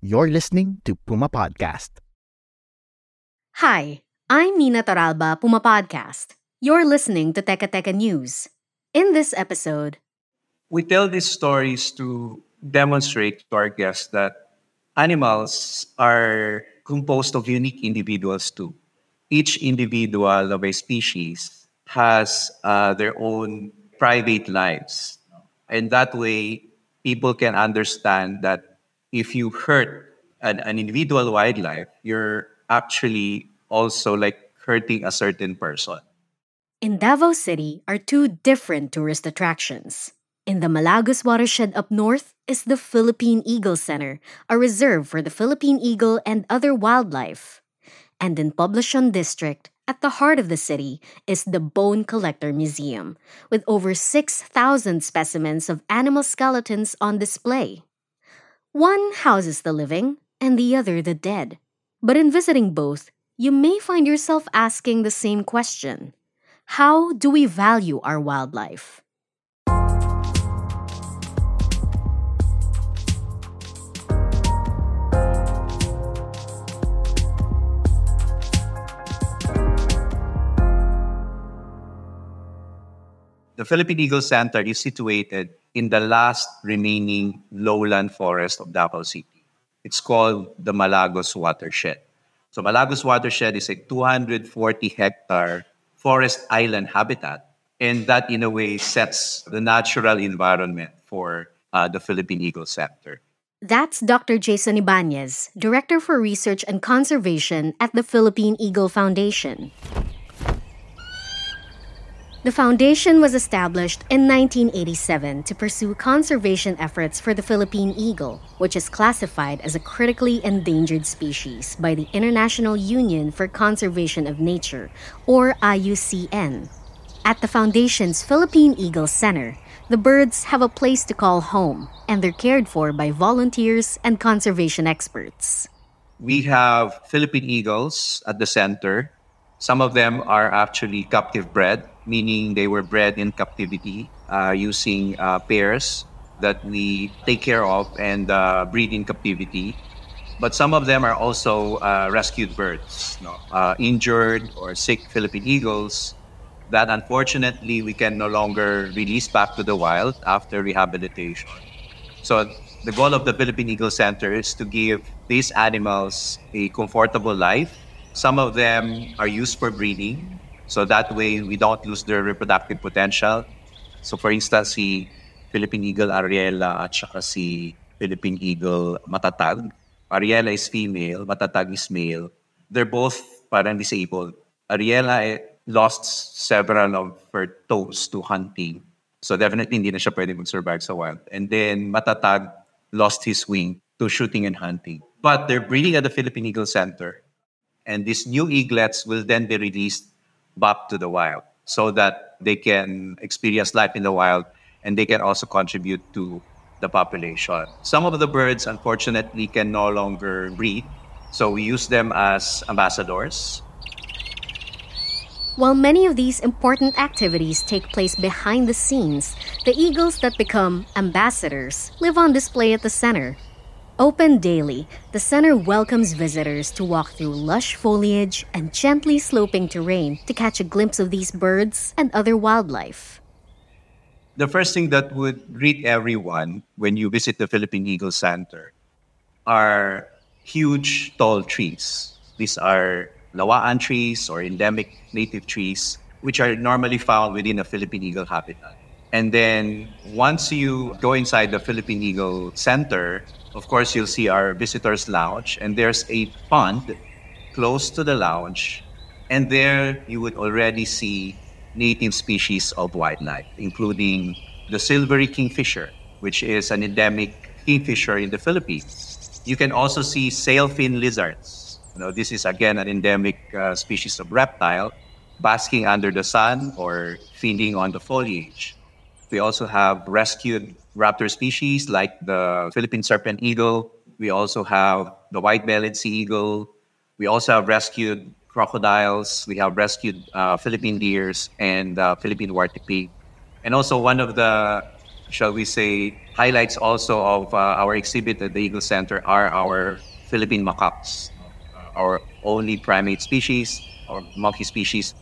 You're listening to Puma Podcast. Hi, I'm Nina Torralba, Puma Podcast. You're listening to Teka Teka News. In this episode, We tell these stories to demonstrate to our guests that animals are composed of unique individuals too. Each individual of a species has uh, their own private lives. And that way, people can understand that if you hurt an, an individual wildlife, you're actually also like hurting a certain person. in Davao City are two different tourist attractions. In the Malagos watershed up north is the Philippine Eagle Center, a reserve for the Philippine eagle and other wildlife. And in Poblacion District, at the heart of the city, is the Bone Collector Museum, with over 6,000 specimens of animal skeletons on display. One houses the living, and the other the dead. But in visiting both, you may find yourself asking the same question How do we value our wildlife? The Philippine Eagle Center is situated in the last remaining lowland forest of Davao City. It's called the Malagos Watershed. So Malagos Watershed is a 240 hectare forest island habitat, and that in a way sets the natural environment for uh, the Philippine Eagle Center. That's Dr. Jason Ibanez, Director for Research and Conservation at the Philippine Eagle Foundation. The foundation was established in 1987 to pursue conservation efforts for the Philippine eagle, which is classified as a critically endangered species by the International Union for Conservation of Nature, or IUCN. At the foundation's Philippine Eagle Center, the birds have a place to call home, and they're cared for by volunteers and conservation experts. We have Philippine eagles at the center. Some of them are actually captive bred, meaning they were bred in captivity uh, using uh, pairs that we take care of and uh, breed in captivity. But some of them are also uh, rescued birds, no? uh, injured or sick Philippine eagles that unfortunately we can no longer release back to the wild after rehabilitation. So the goal of the Philippine Eagle Center is to give these animals a comfortable life. Some of them are used for breeding, so that way we don't lose their reproductive potential. So for instance, si Philippine Eagle Ariela at saka si Philippine Eagle Matatag. Ariela is female, Matatag is male. They're both parang disabled. Ariela eh, lost several of her toes to hunting. So definitely hindi na siya pwede mag-survive sa wild. And then Matatag lost his wing to shooting and hunting. But they're breeding at the Philippine Eagle Center. And these new eaglets will then be released back to the wild so that they can experience life in the wild and they can also contribute to the population. Some of the birds, unfortunately, can no longer breed. So we use them as ambassadors. While many of these important activities take place behind the scenes, the eagles that become ambassadors live on display at the center. Open daily, the center welcomes visitors to walk through lush foliage and gently sloping terrain to catch a glimpse of these birds and other wildlife. The first thing that would greet everyone when you visit the Philippine Eagle Center are huge tall trees. These are lawaan trees or endemic native trees, which are normally found within a Philippine eagle habitat. And then once you go inside the Philippine Eagle Center, of course, you'll see our visitors' lounge, and there's a pond close to the lounge. And there you would already see native species of wildlife, including the silvery kingfisher, which is an endemic kingfisher in the Philippines. You can also see sailfin lizards. You know, this is again an endemic uh, species of reptile basking under the sun or feeding on the foliage. We also have rescued raptor species like the Philippine serpent eagle. We also have the white-bellied sea eagle. We also have rescued crocodiles. We have rescued uh, Philippine deers and uh, Philippine warty pig. And also one of the, shall we say, highlights also of uh, our exhibit at the Eagle Center are our Philippine macaques, our only primate species or monkey species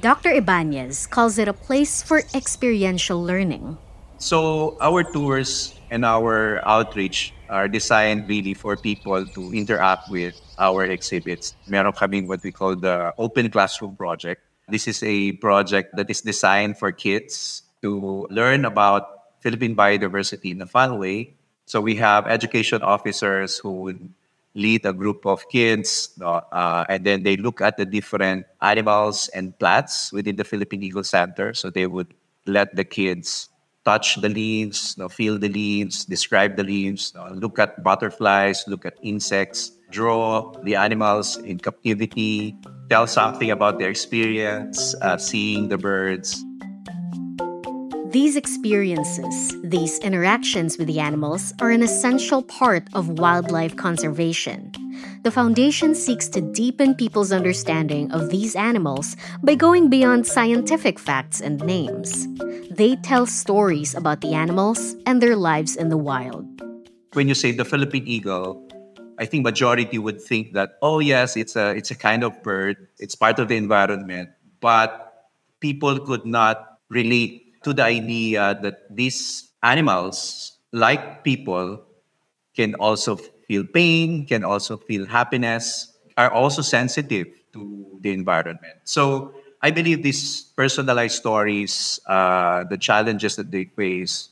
Dr. Ibanez calls it a place for experiential learning. So, our tours and our outreach are designed really for people to interact with our exhibits. Meron kaming what we call the Open Classroom Project. This is a project that is designed for kids to learn about Philippine biodiversity in a fun way. So we have education officers who would lead a group of kids, uh, and then they look at the different animals and plants within the Philippine Eagle Center. So they would let the kids touch the leaves, you know, feel the leaves, describe the leaves, you know, look at butterflies, look at insects, draw the animals in captivity, tell something about their experience uh, seeing the birds. These experiences, these interactions with the animals, are an essential part of wildlife conservation. The Foundation seeks to deepen people's understanding of these animals by going beyond scientific facts and names. They tell stories about the animals and their lives in the wild. When you say the Philippine eagle, I think majority would think that oh yes, it's a it's a kind of bird, it's part of the environment, but people could not relate to the idea that these animals, like people, can also feel pain, can also feel happiness, are also sensitive to the environment. So I believe these personalized stories, uh, the challenges that they face,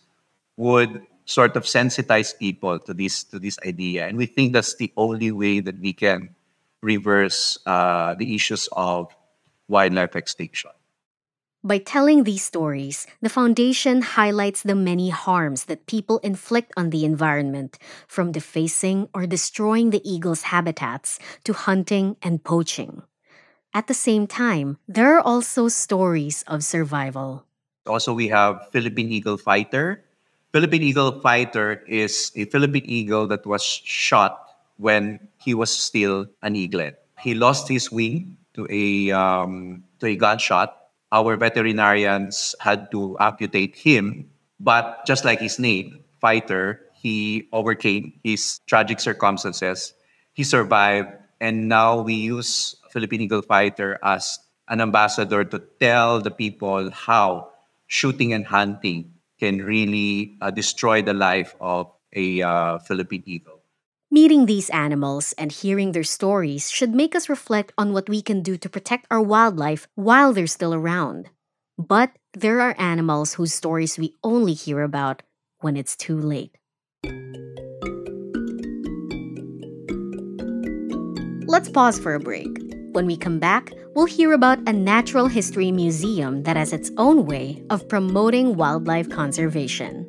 would sort of sensitize people to this to this idea, and we think that's the only way that we can reverse uh, the issues of wildlife extinction. By telling these stories, the Foundation highlights the many harms that people inflict on the environment, from defacing or destroying the eagle's habitats to hunting and poaching. At the same time, there are also stories of survival. Also, we have Philippine Eagle Fighter. Philippine Eagle Fighter is a Philippine eagle that was shot when he was still an eaglet. He lost his wing to a um, to a gunshot our veterinarians had to amputate him. But just like his name, fighter, he overcame his tragic circumstances. He survived, and now we use Philippine Eagle Fighter as an ambassador to tell the people how shooting and hunting can really uh, destroy the life of a uh, Philippine eagle. Meeting these animals and hearing their stories should make us reflect on what we can do to protect our wildlife while they're still around. But there are animals whose stories we only hear about when it's too late. Let's pause for a break. When we come back, we'll hear about a natural history museum that has its own way of promoting wildlife conservation.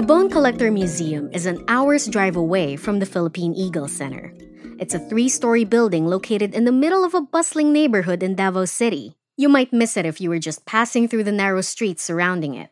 The Bone Collector Museum is an hour's drive away from the Philippine Eagle Center. It's a three story building located in the middle of a bustling neighborhood in Davao City. You might miss it if you were just passing through the narrow streets surrounding it.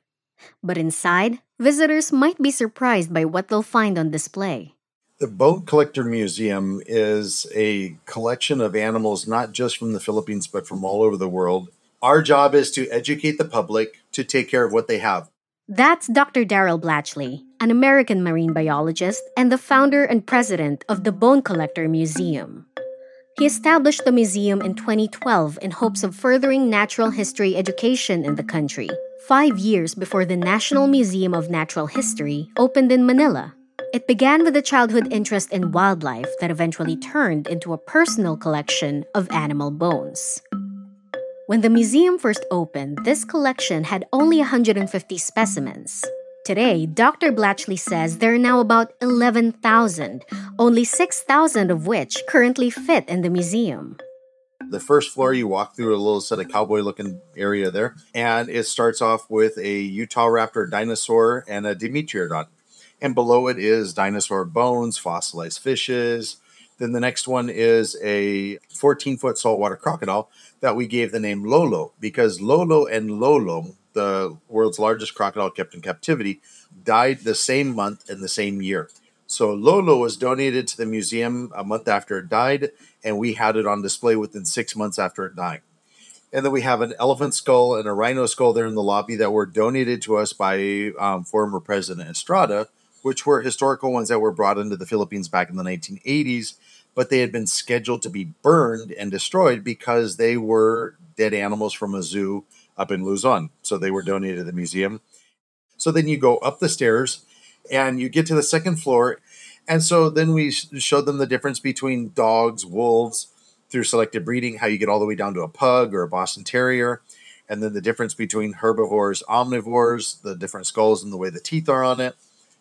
But inside, visitors might be surprised by what they'll find on display. The Bone Collector Museum is a collection of animals not just from the Philippines but from all over the world. Our job is to educate the public to take care of what they have. That's Dr. Darrell Blatchley, an American marine biologist and the founder and president of the Bone Collector Museum. He established the museum in 2012 in hopes of furthering natural history education in the country, five years before the National Museum of Natural History opened in Manila. It began with a childhood interest in wildlife that eventually turned into a personal collection of animal bones. When the museum first opened, this collection had only 150 specimens. Today, Dr. Blatchley says there are now about 11,000, only 6,000 of which currently fit in the museum. The first floor, you walk through a little set of cowboy looking area there, and it starts off with a Utahraptor dinosaur and a Dimetrodon. And below it is dinosaur bones, fossilized fishes. Then the next one is a 14 foot saltwater crocodile that we gave the name Lolo because Lolo and Lolong, the world's largest crocodile kept in captivity, died the same month in the same year. So Lolo was donated to the museum a month after it died, and we had it on display within six months after it died. And then we have an elephant skull and a rhino skull there in the lobby that were donated to us by um, former President Estrada, which were historical ones that were brought into the Philippines back in the 1980s but they had been scheduled to be burned and destroyed because they were dead animals from a zoo up in Luzon. So they were donated to the museum. So then you go up the stairs and you get to the second floor. And so then we showed them the difference between dogs, wolves, through selective breeding, how you get all the way down to a pug or a Boston Terrier, and then the difference between herbivores, omnivores, the different skulls and the way the teeth are on it.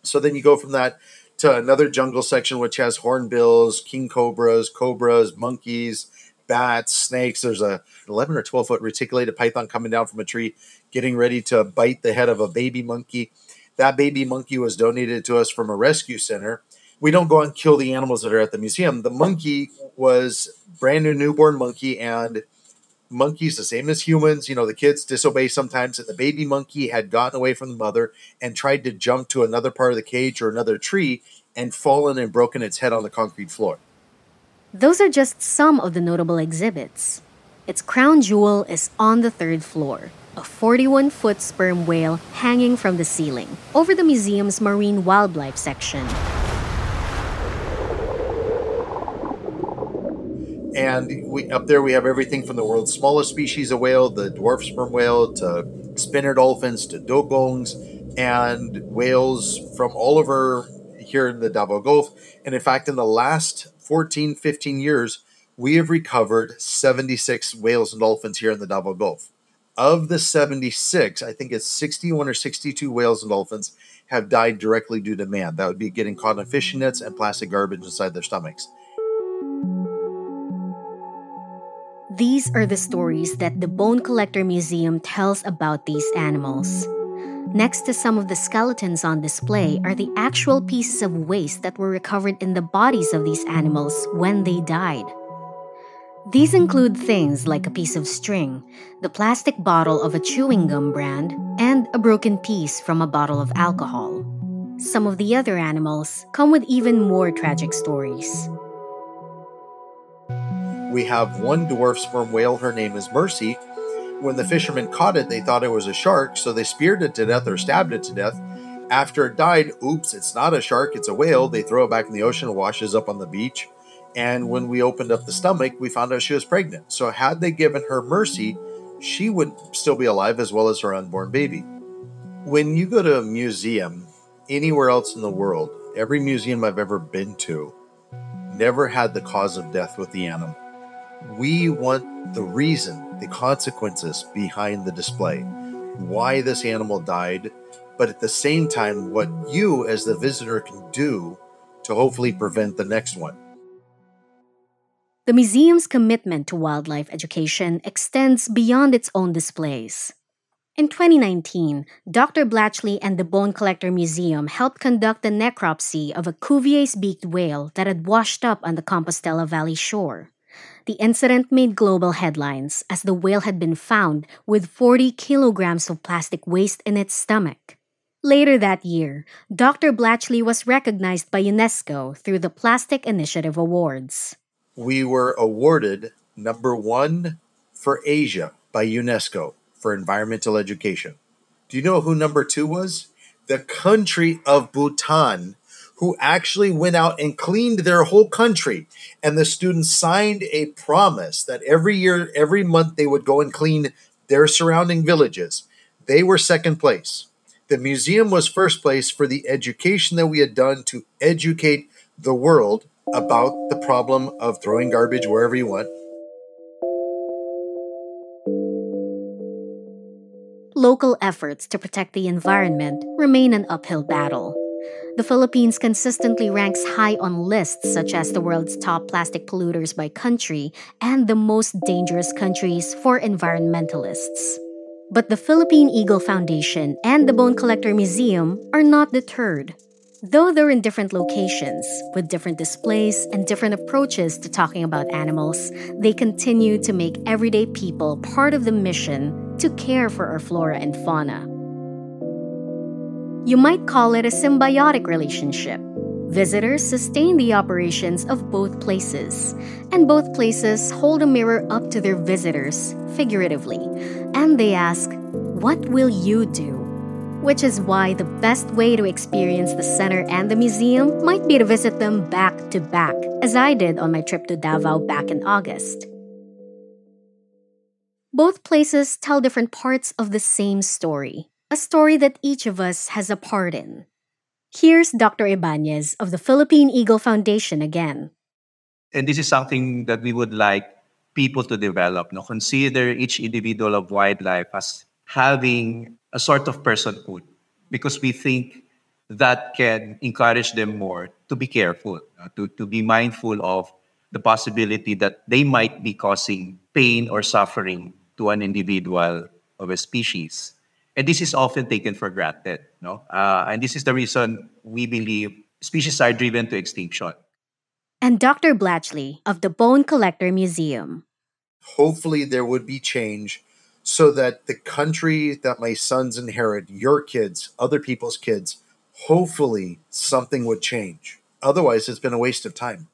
So then you go from that to another jungle section which has hornbills, king cobras, cobras, monkeys, bats, snakes. There's a 11 or 12 foot reticulated python coming down from a tree, getting ready to bite the head of a baby monkey. That baby monkey was donated to us from a rescue center. We don't go and kill the animals that are at the museum. The monkey was brand new newborn monkey and monkeys the same as humans. You know, the kids disobey sometimes, and the baby monkey had gotten away from the mother and tried to jump to another part of the cage or another tree and fallen and broken its head on the concrete floor. Those are just some of the notable exhibits. Its crown jewel is on the third floor, a 41 foot sperm whale hanging from the ceiling over the museum's marine wildlife section. And we up there we have everything from the world's smallest species of whale, the dwarf sperm whale, to spinner dolphins, to dugongs, and whales from all over here in the Davao Gulf. And in fact, in the last 14, 15 years, we have recovered 76 whales and dolphins here in the Davao Gulf. Of the 76, I think it's 61 or 62 whales and dolphins have died directly due to man. That would be getting caught in fishing nets and plastic garbage inside their stomachs. These are the stories that the Bone Collector Museum tells about these animals. Next to some of the skeletons on display are the actual pieces of waste that were recovered in the bodies of these animals when they died. These include things like a piece of string, the plastic bottle of a chewing gum brand, and a broken piece from a bottle of alcohol. Some of the other animals come with even more tragic stories. We have one dwarf sperm whale. Her name is Mercy. When the fishermen caught it, they thought it was a shark, so they speared it to death or stabbed it to death. After it died, oops, it's not a shark, it's a whale. They throw it back in the ocean, washes up on the beach. And when we opened up the stomach, we found out she was pregnant. So, had they given her mercy, she would still be alive as well as her unborn baby. When you go to a museum anywhere else in the world, every museum I've ever been to never had the cause of death with the animal. We want the reason, the consequences behind the display, why this animal died, but at the same time, what you as the visitor can do to hopefully prevent the next one. The museum's commitment to wildlife education extends beyond its own displays. In 2019, Dr. Blatchley and the Bone Collector Museum helped conduct the necropsy of a Cuvier's beaked whale that had washed up on the Compostela Valley shore. The incident made global headlines as the whale had been found with 40 kilograms of plastic waste in its stomach. Later that year, Dr. Blatchley was recognized by UNESCO through the Plastic Initiative Awards. We were awarded number one for Asia by UNESCO for environmental education. Do you know who number two was? The country of Bhutan who actually went out and cleaned their whole country. And the students signed a promise that every year, every month, they would go and clean their surrounding villages. They were second place. The museum was first place for the education that we had done to educate the world about the problem of throwing garbage wherever you want. Local efforts to protect the environment remain an uphill battle. The Philippines consistently ranks high on lists such as the world's top plastic polluters by country and the most dangerous countries for environmentalists. But the Philippine Eagle Foundation and the Bone Collector Museum are not deterred. Though they're in different locations, with different displays and different approaches to talking about animals, they continue to make everyday people part of the mission to care for our flora and fauna. You might call it a symbiotic relationship. Visitors sustain the operations of both places, and both places hold a mirror up to their visitors, figuratively, and they ask, What will you do? Which is why the best way to experience the center and the museum might be to visit them back to back, as I did on my trip to Davao back in August. Both places tell different parts of the same story, a story that each of us has a part in. Here's Dr. Ibanez of the Philippine Eagle Foundation again. And this is something that we would like people to develop. No? Consider each individual of wildlife as having a sort of personhood because we think that can encourage them more to be careful, to, to be mindful of the possibility that they might be causing pain or suffering to an individual of a species. And this is often taken for granted. No? Uh, and this is the reason we believe species are driven to extinction. And Dr. Blatchley of the Bone Collector Museum. Hopefully, there would be change so that the country that my sons inherit, your kids, other people's kids, hopefully something would change. Otherwise, it's been a waste of time.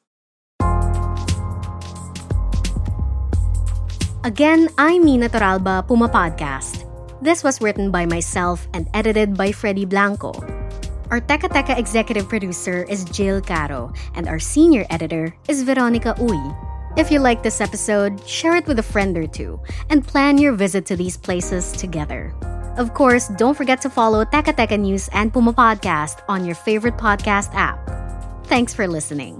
Again, I'm Nina Torralba, Puma Podcast. This was written by myself and edited by Freddie Blanco. Our Teka Teka executive producer is Jill Caro, and our senior editor is Veronica Uy. If you like this episode, share it with a friend or two, and plan your visit to these places together. Of course, don't forget to follow Teka Teka News and Puma Podcast on your favorite podcast app. Thanks for listening.